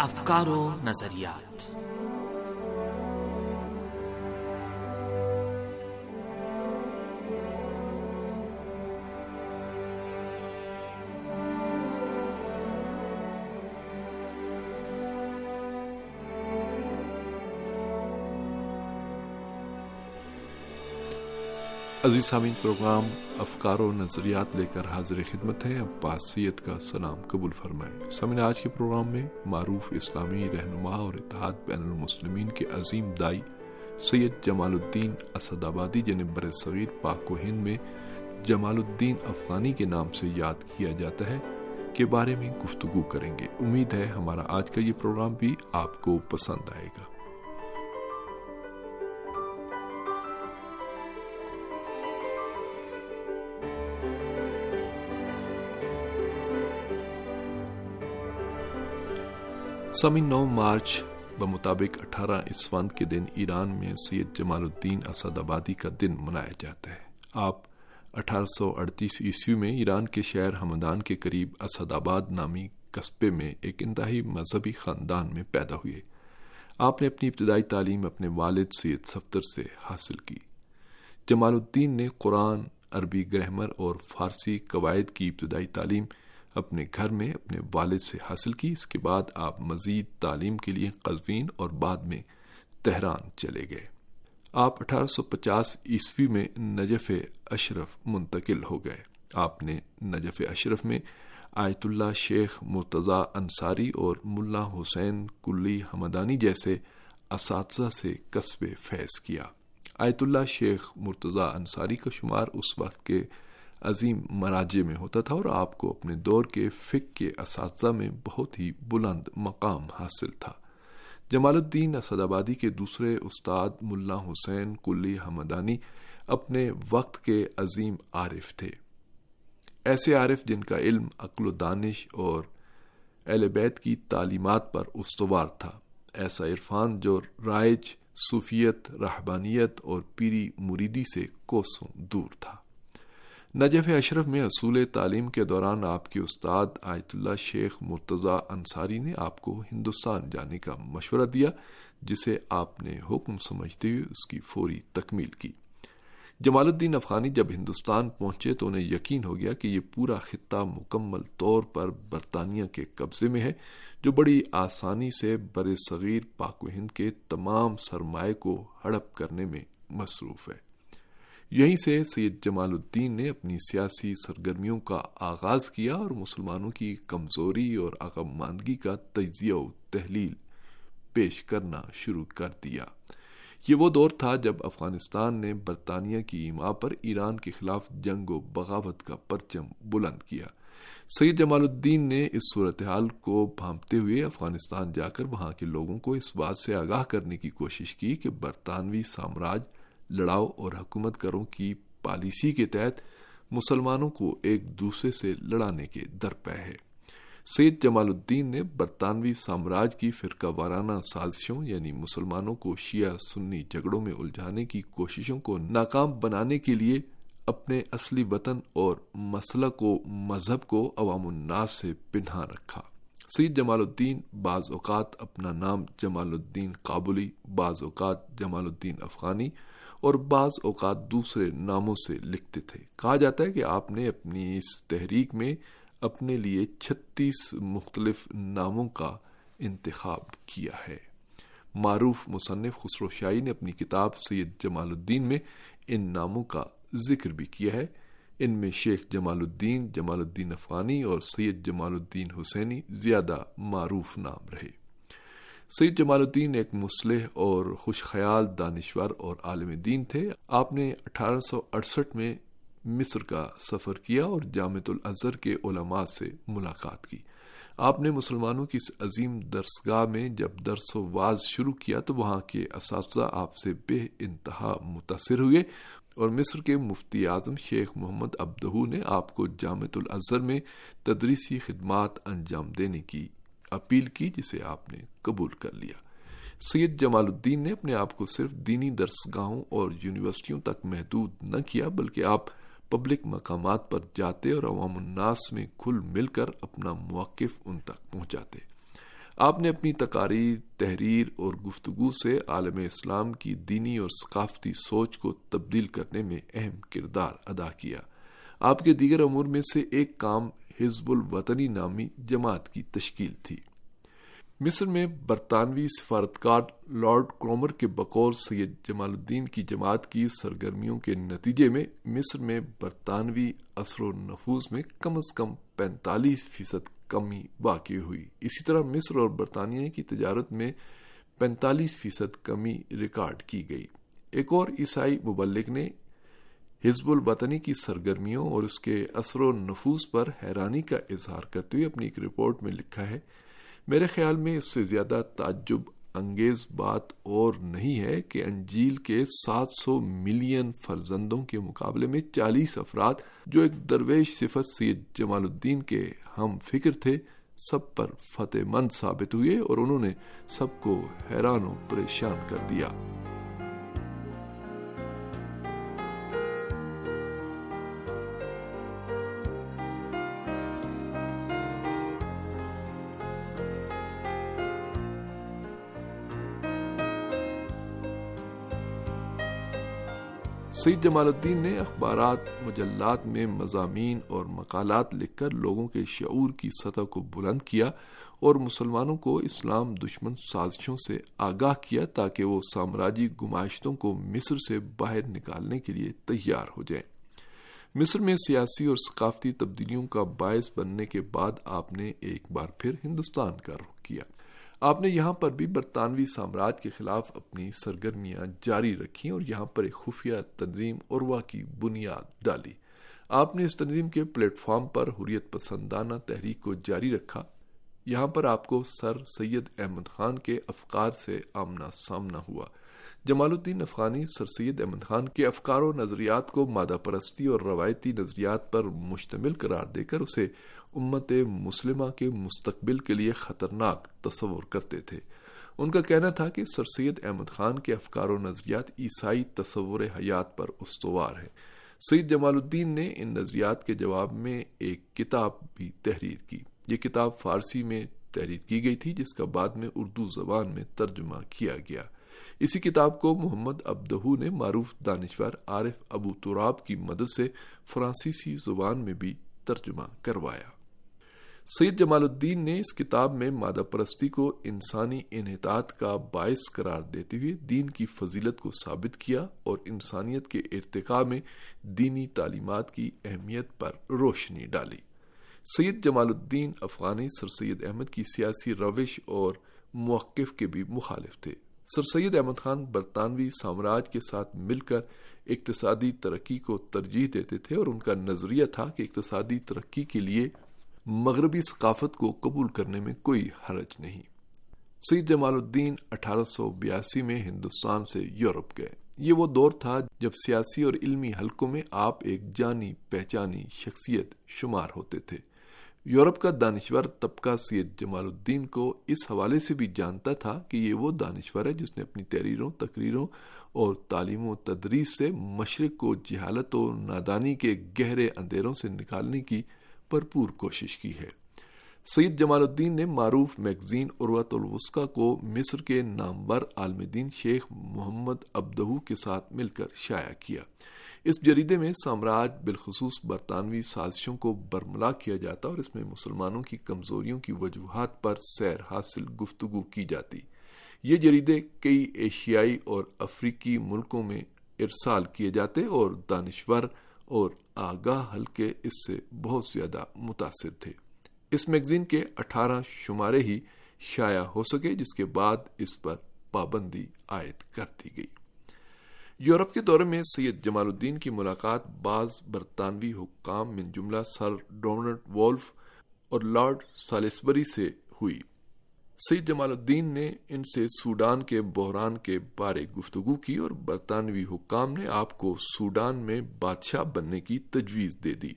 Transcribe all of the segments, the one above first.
افکار و نظریات۔ عزیز سامین پروگرام افکار و نظریات لے کر حاضر خدمت ہے عباس سید کا سلام قبول فرمائے سامین آج کے پروگرام میں معروف اسلامی رہنما اور اتحاد بین المسلمین کے عظیم دائی سید جمال الدین اسد آبادی جنہیں بر صغیر پاک و ہند میں جمال الدین افغانی کے نام سے یاد کیا جاتا ہے، کے بارے میں گفتگو کریں گے۔ امید ہے ہمارا آج کا یہ پروگرام بھی آپ کو پسند آئے گا۔ سمی نو مارچ بمطابق اٹھارہ اسفند کے دن ایران میں سید جمال الدین اسد آبادی کا دن منایا جاتا ہے۔ آپ اٹھارہ سو اڑتیس عیسوی میں ایران کے شہر حمدان کے قریب اسد آباد نامی قصبے میں ایک انتہائی مذہبی خاندان میں پیدا ہوئے۔ آپ نے اپنی ابتدائی تعلیم اپنے والد سید سفتر سے حاصل کی۔ جمال الدین نے قرآن، عربی گرامر اور فارسی قواعد کی ابتدائی تعلیم اپنے گھر میں اپنے والد سے حاصل کی۔ اس کے بعد آپ مزید تعلیم کے لیے قزوین اور بعد میں تہران چلے گئے۔ آپ اٹھارہ سو پچاس عیسوی میں نجف اشرف منتقل ہو گئے۔ آپ نے نجف اشرف میں آیت اللہ شیخ مرتضی انصاری اور ملا حسین کلی حمدانی جیسے اساتذہ سے قصب فیض کیا۔ آیت اللہ شیخ مرتضی انصاری کا شمار اس وقت کے عظیم مراجے میں ہوتا تھا اور آپ کو اپنے دور کے فک کے اساتذہ میں بہت ہی بلند مقام حاصل تھا۔ جمال الدین اسد آبادی کے دوسرے استاد ملا حسین کلی حمدانی اپنے وقت کے عظیم عارف تھے۔ ایسے عارف جن کا علم عقل و دانش اور اہل بیت کی تعلیمات پر استوار تھا۔ ایسا عرفان جو رائج صوفیت رحبانیت اور پیری مریدی سے کوسوں دور تھا۔ نجف اشرف میں اصول تعلیم کے دوران آپ کے استاد آیت اللہ شیخ مرتضی انصاری نے آپ کو ہندوستان جانے کا مشورہ دیا، جسے آپ نے حکم سمجھتے ہوئے اس کی فوری تکمیل کی۔ جمال الدین افغانی جب ہندوستان پہنچے تو انہیں یقین ہو گیا کہ یہ پورا خطہ مکمل طور پر برطانیہ کے قبضے میں ہے، جو بڑی آسانی سے بر صغیر پاک و ہند کے تمام سرمائے کو ہڑپ کرنے میں مصروف ہے۔ یہیں سے سید جمال الدین نے اپنی سیاسی سرگرمیوں کا آغاز کیا اور مسلمانوں کی کمزوری اور عقب ماندگی کا تجزیہ و تحلیل پیش کرنا شروع کر دیا۔ یہ وہ دور تھا جب افغانستان نے برطانیہ کی ایما پر ایران کے خلاف جنگ و بغاوت کا پرچم بلند کیا۔ سید جمال الدین نے اس صورتحال کو بھانپتے ہوئے افغانستان جا کر وہاں کے لوگوں کو اس بات سے آگاہ کرنے کی کوشش کی کہ برطانوی سامراج لڑاؤ اور حکومت کروں کی پالیسی کے تحت مسلمانوں کو ایک دوسرے سے لڑانے کے درپے ہے۔ سید جمال الدین نے برطانوی سامراج کی فرقہ وارانہ سازشوں یعنی مسلمانوں کو شیعہ سنی جھگڑوں میں الجھانے کی کوششوں کو ناکام بنانے کے لیے اپنے اصلی وطن اور مسئلہ کو مذہب کو عوام الناس سے پنہا رکھا۔ سید جمال الدین بعض اوقات اپنا نام جمال الدین قابلی، بعض اوقات جمال الدین افغانی اور بعض اوقات دوسرے ناموں سے لکھتے تھے۔ کہا جاتا ہے کہ آپ نے اپنی اس تحریک میں اپنے لیے چھتیس مختلف ناموں کا انتخاب کیا ہے۔ معروف مصنف خسرو شاہی نے اپنی کتاب سید جمال الدین میں ان ناموں کا ذکر بھی کیا ہے۔ ان میں شیخ جمال الدین جمال الدین افغانی اور سید جمال الدین حسینی زیادہ معروف نام رہے۔ سید جمال الدین ایک مسلح اور خوش خیال دانشور اور عالم دین تھے۔ آپ نے اٹھارہ سو اڑسٹھ میں مصر کا سفر کیا اور جامع الازہر کے علماء سے ملاقات کی۔ آپ نے مسلمانوں کی اس عظیم درسگاہ میں جب درس و واز شروع کیا تو وہاں کے اساتذہ آپ سے بے انتہا متاثر ہوئے اور مصر کے مفتی اعظم شیخ محمد ابدہو نے آپ کو جامع الازہر میں تدریسی خدمات انجام دینے کی اپیل کی جسے آپ نے قبول کر لیا۔ سید جمال الدین نے اپنے آپ کو صرف دینی درسگاہوں اور یونیورسٹیوں تک محدود نہ کیا، بلکہ آپ پبلک مقامات پر جاتے اور عوام الناس میں کھل مل کر اپنا موقف ان تک پہنچاتے۔ آپ نے اپنی تقاریر تحریر اور گفتگو سے عالم اسلام کی دینی اور ثقافتی سوچ کو تبدیل کرنے میں اہم کردار ادا کیا۔ آپ کے دیگر امور میں سے ایک کام حزب الوطنی نامی جماعت کی تشکیل تھی۔ مصر میں برطانوی سفارتکار لارڈ کرومر کے بقول سید جمال الدین کی جماعت کی سرگرمیوں کے نتیجے میں مصر میں برطانوی اثر و نفوذ میں کم از کم پینتالیس فیصد کمی واقع ہوئی۔ اسی طرح مصر اور برطانیہ کی تجارت میں پینتالیس فیصد کمی ریکارڈ کی گئی۔ ایک اور عیسائی مبلک نے حزب الوطنی کی سرگرمیوں اور اس کے اثر و نفوذ پر حیرانی کا اظہار کرتے ہوئے اپنی ایک رپورٹ میں لکھا ہے، میرے خیال میں اس سے زیادہ تعجب انگیز بات اور نہیں ہے کہ انجیل کے سات سو ملین فرزندوں کے مقابلے میں چالیس افراد جو ایک درویش صفت سید جمال الدین کے ہم فکر تھے، سب پر فتح مند ثابت ہوئے اور انہوں نے سب کو حیران و پریشان کر دیا۔ سید جمال الدین نے اخبارات، مجلات میں مضامین اور مقالات لکھ کر لوگوں کے شعور کی سطح کو بلند کیا اور مسلمانوں کو اسلام دشمن سازشوں سے آگاہ کیا تاکہ وہ سامراجی گماشتوں کو مصر سے باہر نکالنے کے لیے تیار ہو جائیں۔ مصر میں سیاسی اور ثقافتی تبدیلیوں کا باعث بننے کے بعد آپ نے ایک بار پھر ہندوستان کا رخ کیا۔ آپ نے یہاں پر بھی برطانوی سامراج کے خلاف اپنی سرگرمیاں جاری رکھیں اور یہاں پر ایک خفیہ تنظیم عروا کی بنیاد ڈالی۔ آپ نے اس تنظیم کے پلیٹ فارم پر حریت پسندانہ تحریک کو جاری رکھا۔ یہاں پر آپ کو سر سید احمد خان کے افکار سے آمنا سامنا ہوا۔ جمال الدین افغانی سر سید احمد خان کے افکار و نظریات کو مادہ پرستی اور روایتی نظریات پر مشتمل قرار دے کر اسے امت مسلمہ کے مستقبل کے لیے خطرناک تصور کرتے تھے۔ ان کا کہنا تھا کہ سر سید احمد خان کے افکار و نظریات عیسائی تصور حیات پر استوار ہیں۔ سید جمال الدین نے ان نظریات کے جواب میں ایک کتاب بھی تحریر کی۔ یہ کتاب فارسی میں تحریر کی گئی تھی، جس کا بعد میں اردو زبان میں ترجمہ کیا گیا۔ اسی کتاب کو محمد ابدہو نے معروف دانشور عارف ابو تراب کی مدد سے فرانسیسی زبان میں بھی ترجمہ کروایا۔ سید جمال الدین نے اس کتاب میں مادہ پرستی کو انسانی انحطاط کا باعث قرار دیتے ہوئے دین کی فضیلت کو ثابت کیا اور انسانیت کے ارتقاء میں دینی تعلیمات کی اہمیت پر روشنی ڈالی۔ سید جمال الدین افغانی سر سید احمد کی سیاسی روش اور موقف کے بھی مخالف تھے۔ سر سید احمد خان برطانوی سامراج کے ساتھ مل کر اقتصادی ترقی کو ترجیح دیتے تھے اور ان کا نظریہ تھا کہ اقتصادی ترقی کے لیے مغربی ثقافت کو قبول کرنے میں کوئی حرج نہیں۔ سید جمال الدین اٹھارہ سو بیاسی میں ہندوستان سے یورپ گئے۔ یہ وہ دور تھا جب سیاسی اور علمی حلقوں میں آپ ایک جانی پہچانی شخصیت شمار ہوتے تھے۔ یورپ کا دانشور طبقہ سید جمال الدین کو اس حوالے سے بھی جانتا تھا کہ یہ وہ دانشور ہے جس نے اپنی تحریروں، تقریروں اور تعلیم و تدریس سے مشرق کو جہالت و نادانی کے گہرے اندھیروں سے نکالنے کی بھرپور کوشش کی ہے۔ سید جمال الدین نے معروف میگزین عروت الوسقہ کو مصر کے نامور عالم دین شیخ محمد ابدہو کے ساتھ مل کر شائع کیا۔ اس جریدے میں سامراج بالخصوص برطانوی سازشوں کو برملا کیا جاتا اور اس میں مسلمانوں کی کمزوریوں کی وجوہات پر سیر حاصل گفتگو کی جاتی۔ یہ جریدے کئی ایشیائی اور افریقی ملکوں میں ارسال کیے جاتے اور دانشور اور آگاہ حلقے اس سے بہت زیادہ متاثر تھے۔ اس میگزین کے اٹھارہ شمارے ہی شائع ہو سکے، جس کے بعد اس پر پابندی عائد کر دی گئی۔ یورپ کے دورے میں سید جمال الدین کی ملاقات بعض برطانوی حکام من جملہ سر ڈونلڈ وولف اور لارڈ سالسبری سے ہوئی۔ سید جمال الدین نے ان سے سوڈان کے بحران کے بارے گفتگو کی اور برطانوی حکام نے آپ کو سوڈان میں بادشاہ بننے کی تجویز دے دی۔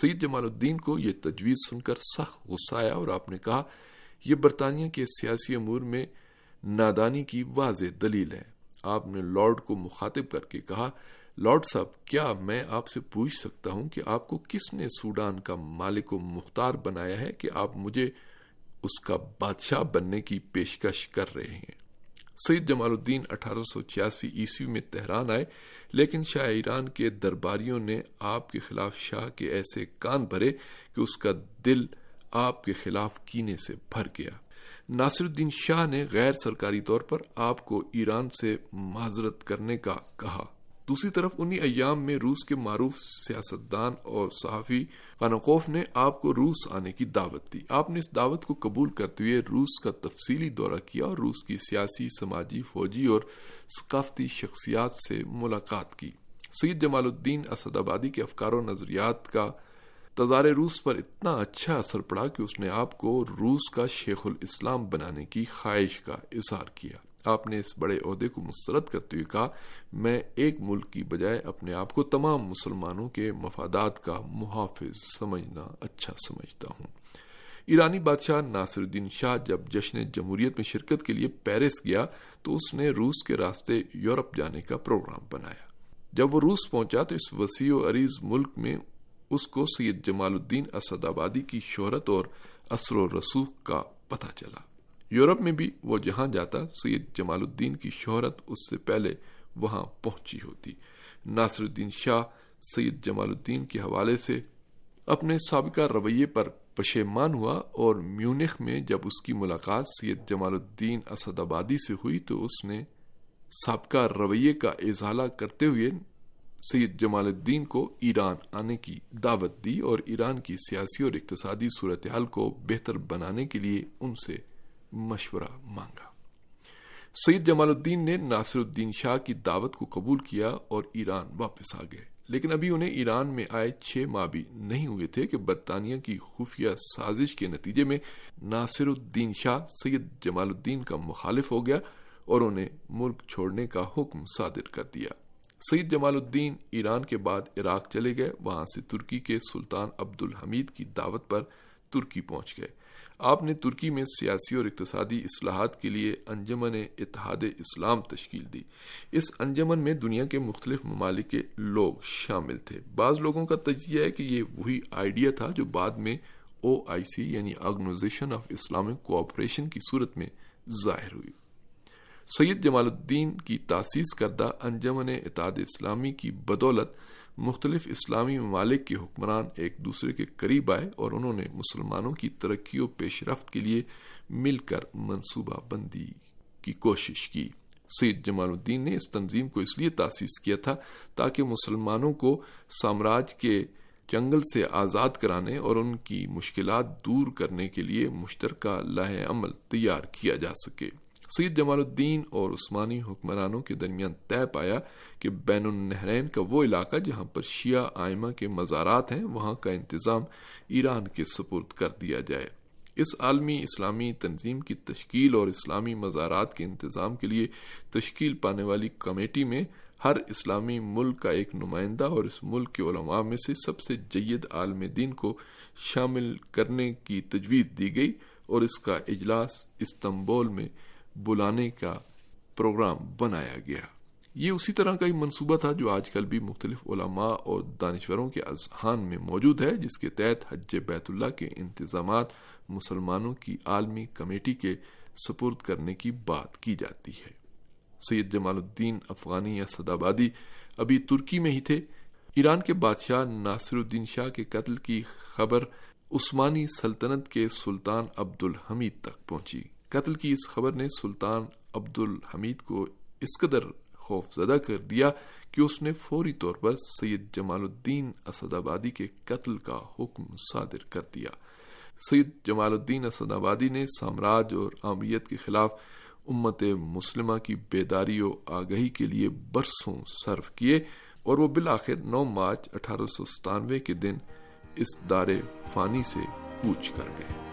سید جمال الدین کو یہ تجویز سن کر سخت غصہ آیا اور آپ نے کہا، یہ برطانیہ کے سیاسی امور میں نادانی کی واضح دلیل ہے۔ آپ نے لارڈ کو مخاطب کر کے کہا، لارڈ صاحب، کیا میں آپ سے پوچھ سکتا ہوں کہ آپ کو کس نے سوڈان کا مالک و مختار بنایا ہے کہ آپ مجھے اس کا بادشاہ بننے کی پیشکش کر رہے ہیں? سید جمال الدین اٹھارہ سو چھیاسی عیسوی میں تہران آئے، لیکن شاہ ایران کے درباریوں نے آپ کے خلاف شاہ کے ایسے کان بھرے کہ اس کا دل آپ کے خلاف کینے سے بھر گیا۔ ناصر الدین شاہ نے غیر سرکاری طور پر آپ کو ایران سے معذرت کرنے کا کہا۔ دوسری طرف انہی ایام میں روس کے معروف سیاستدان اور صحافی خانقوف نے آپ کو روس آنے کی دعوت دی۔ آپ نے اس دعوت کو قبول کرتے ہوئے روس کا تفصیلی دورہ کیا اور روس کی سیاسی، سماجی، فوجی اور ثقافتی شخصیات سے ملاقات کی۔ سید جمال الدین اسد آبادی کے افکار و نظریات کا تزار روس پر اتنا اچھا اثر پڑا کہ اس نے آپ کو روس کا شیخ الاسلام بنانے کی خواہش کا اظہار کیا۔ آپ نے اس بڑے عہدے کو مسترد کرتے ہوئے کہا، میں ایک ملک کی بجائے اپنے آپ کو تمام مسلمانوں کے مفادات کا محافظ سمجھنا اچھا سمجھتا ہوں۔ ایرانی بادشاہ ناصر الدین شاہ جب جشن جمہوریت میں شرکت کے لیے پیرس گیا تو اس نے روس کے راستے یورپ جانے کا پروگرام بنایا۔ جب وہ روس پہنچا تو اس وسیع و عریض ملک میں اس کو سید جمال الدین اسد آبادی کی شہرت اور اثر و رسوخ کا پتہ چلا۔ یورپ میں بھی وہ جہاں جاتا، سید جمال الدین کی شہرت اس سے پہلے وہاں پہنچی ہوتی۔ ناصر الدین شاہ سید جمال الدین کے حوالے سے اپنے سابقہ رویے پر پشیمان ہوا اور میونخ میں جب اس کی ملاقات سید جمال الدین اسد آبادی سے ہوئی تو اس نے سابقہ رویے کا اظہار کرتے ہوئے سید جمال الدین کو ایران آنے کی دعوت دی اور ایران کی سیاسی اور اقتصادی صورتحال کو بہتر بنانے کے لیے ان سے مشورہ مانگا۔ سید جمال الدین نے ناصر الدین شاہ کی دعوت کو قبول کیا اور ایران واپس آ گئے۔ لیکن ابھی انہیں ایران میں آئے چھ ماہ بھی نہیں ہوئے تھے کہ برطانیہ کی خفیہ سازش کے نتیجے میں ناصر الدین شاہ سید جمال الدین کا مخالف ہو گیا اور انہیں ملک چھوڑنے کا حکم صادر کر دیا۔ سید جمال الدین ایران کے بعد عراق چلے گئے، وہاں سے ترکی کے سلطان عبد الحمید کی دعوت پر ترکی پہنچ گئے۔ آپ نے ترکی میں سیاسی اور اقتصادی اصلاحات کے لیے انجمن اتحاد اسلام تشکیل دی۔ اس انجمن میں دنیا کے مختلف ممالک کے لوگ شامل تھے۔ بعض لوگوں کا تجزیہ ہے کہ یہ وہی آئیڈیا تھا جو بعد میں او آئی سی یعنی آرگنائزیشن آف اسلامک کوآپریشن کی صورت میں ظاہر ہوئی۔ سید جمال الدین کی تاسیس کردہ انجمن اتحاد اسلامی کی بدولت مختلف اسلامی ممالک کے حکمران ایک دوسرے کے قریب آئے اور انہوں نے مسلمانوں کی ترقی و پیش رفت کے لیے مل کر منصوبہ بندی کی کوشش کی۔ سید جمال الدین نے اس تنظیم کو اس لیے تاسیس کیا تھا تاکہ مسلمانوں کو سامراج کے جنگل سے آزاد کرانے اور ان کی مشکلات دور کرنے کے لیے مشترکہ لاہ عمل تیار کیا جا سکے۔ سید جمال الدین اور عثمانی حکمرانوں کے درمیان طے پایا کہ بین النہرین کا وہ علاقہ جہاں پر شیعہ آئمہ کے مزارات ہیں، وہاں کا انتظام ایران کے سپرد کر دیا جائے۔ اس عالمی اسلامی تنظیم کی تشکیل اور اسلامی مزارات کے انتظام کے لیے تشکیل پانے والی کمیٹی میں ہر اسلامی ملک کا ایک نمائندہ اور اس ملک کے علماء میں سے سب سے جید عالم دین کو شامل کرنے کی تجویز دی گئی اور اس کا اجلاس استنبول میں بلانے کا پروگرام بنایا گیا۔ یہ اسی طرح کا ہی منصوبہ تھا جو آج کل بھی مختلف علماء اور دانشوروں کے اذہان میں موجود ہے، جس کے تحت حج بیت اللہ کے انتظامات مسلمانوں کی عالمی کمیٹی کے سپرد کرنے کی بات کی جاتی ہے۔ سید جمال الدین افغانی یا سدابادی ابھی ترکی میں ہی تھے۔ ایران کے بادشاہ ناصر الدین شاہ کے قتل کی خبر عثمانی سلطنت کے سلطان عبد الحمید تک پہنچی۔ قتل کی اس خبر نے سلطان عبد الحمید کو اس قدر خوف زدہ کر دیا کہ اس نے فوری طور پر سید جمال الدین اسد آبادی کے قتل کا حکم صادر کر دیا۔ سید جمال الدین اسد آبادی نے سامراج اور عامیت کے خلاف امت مسلمہ کی بیداری و آگہی کے لیے برسوں صرف کیے اور وہ بالآخر نو مارچ اٹھارہ سو ستانوے کے دن اس دار فانی سے کوچ کر گئے۔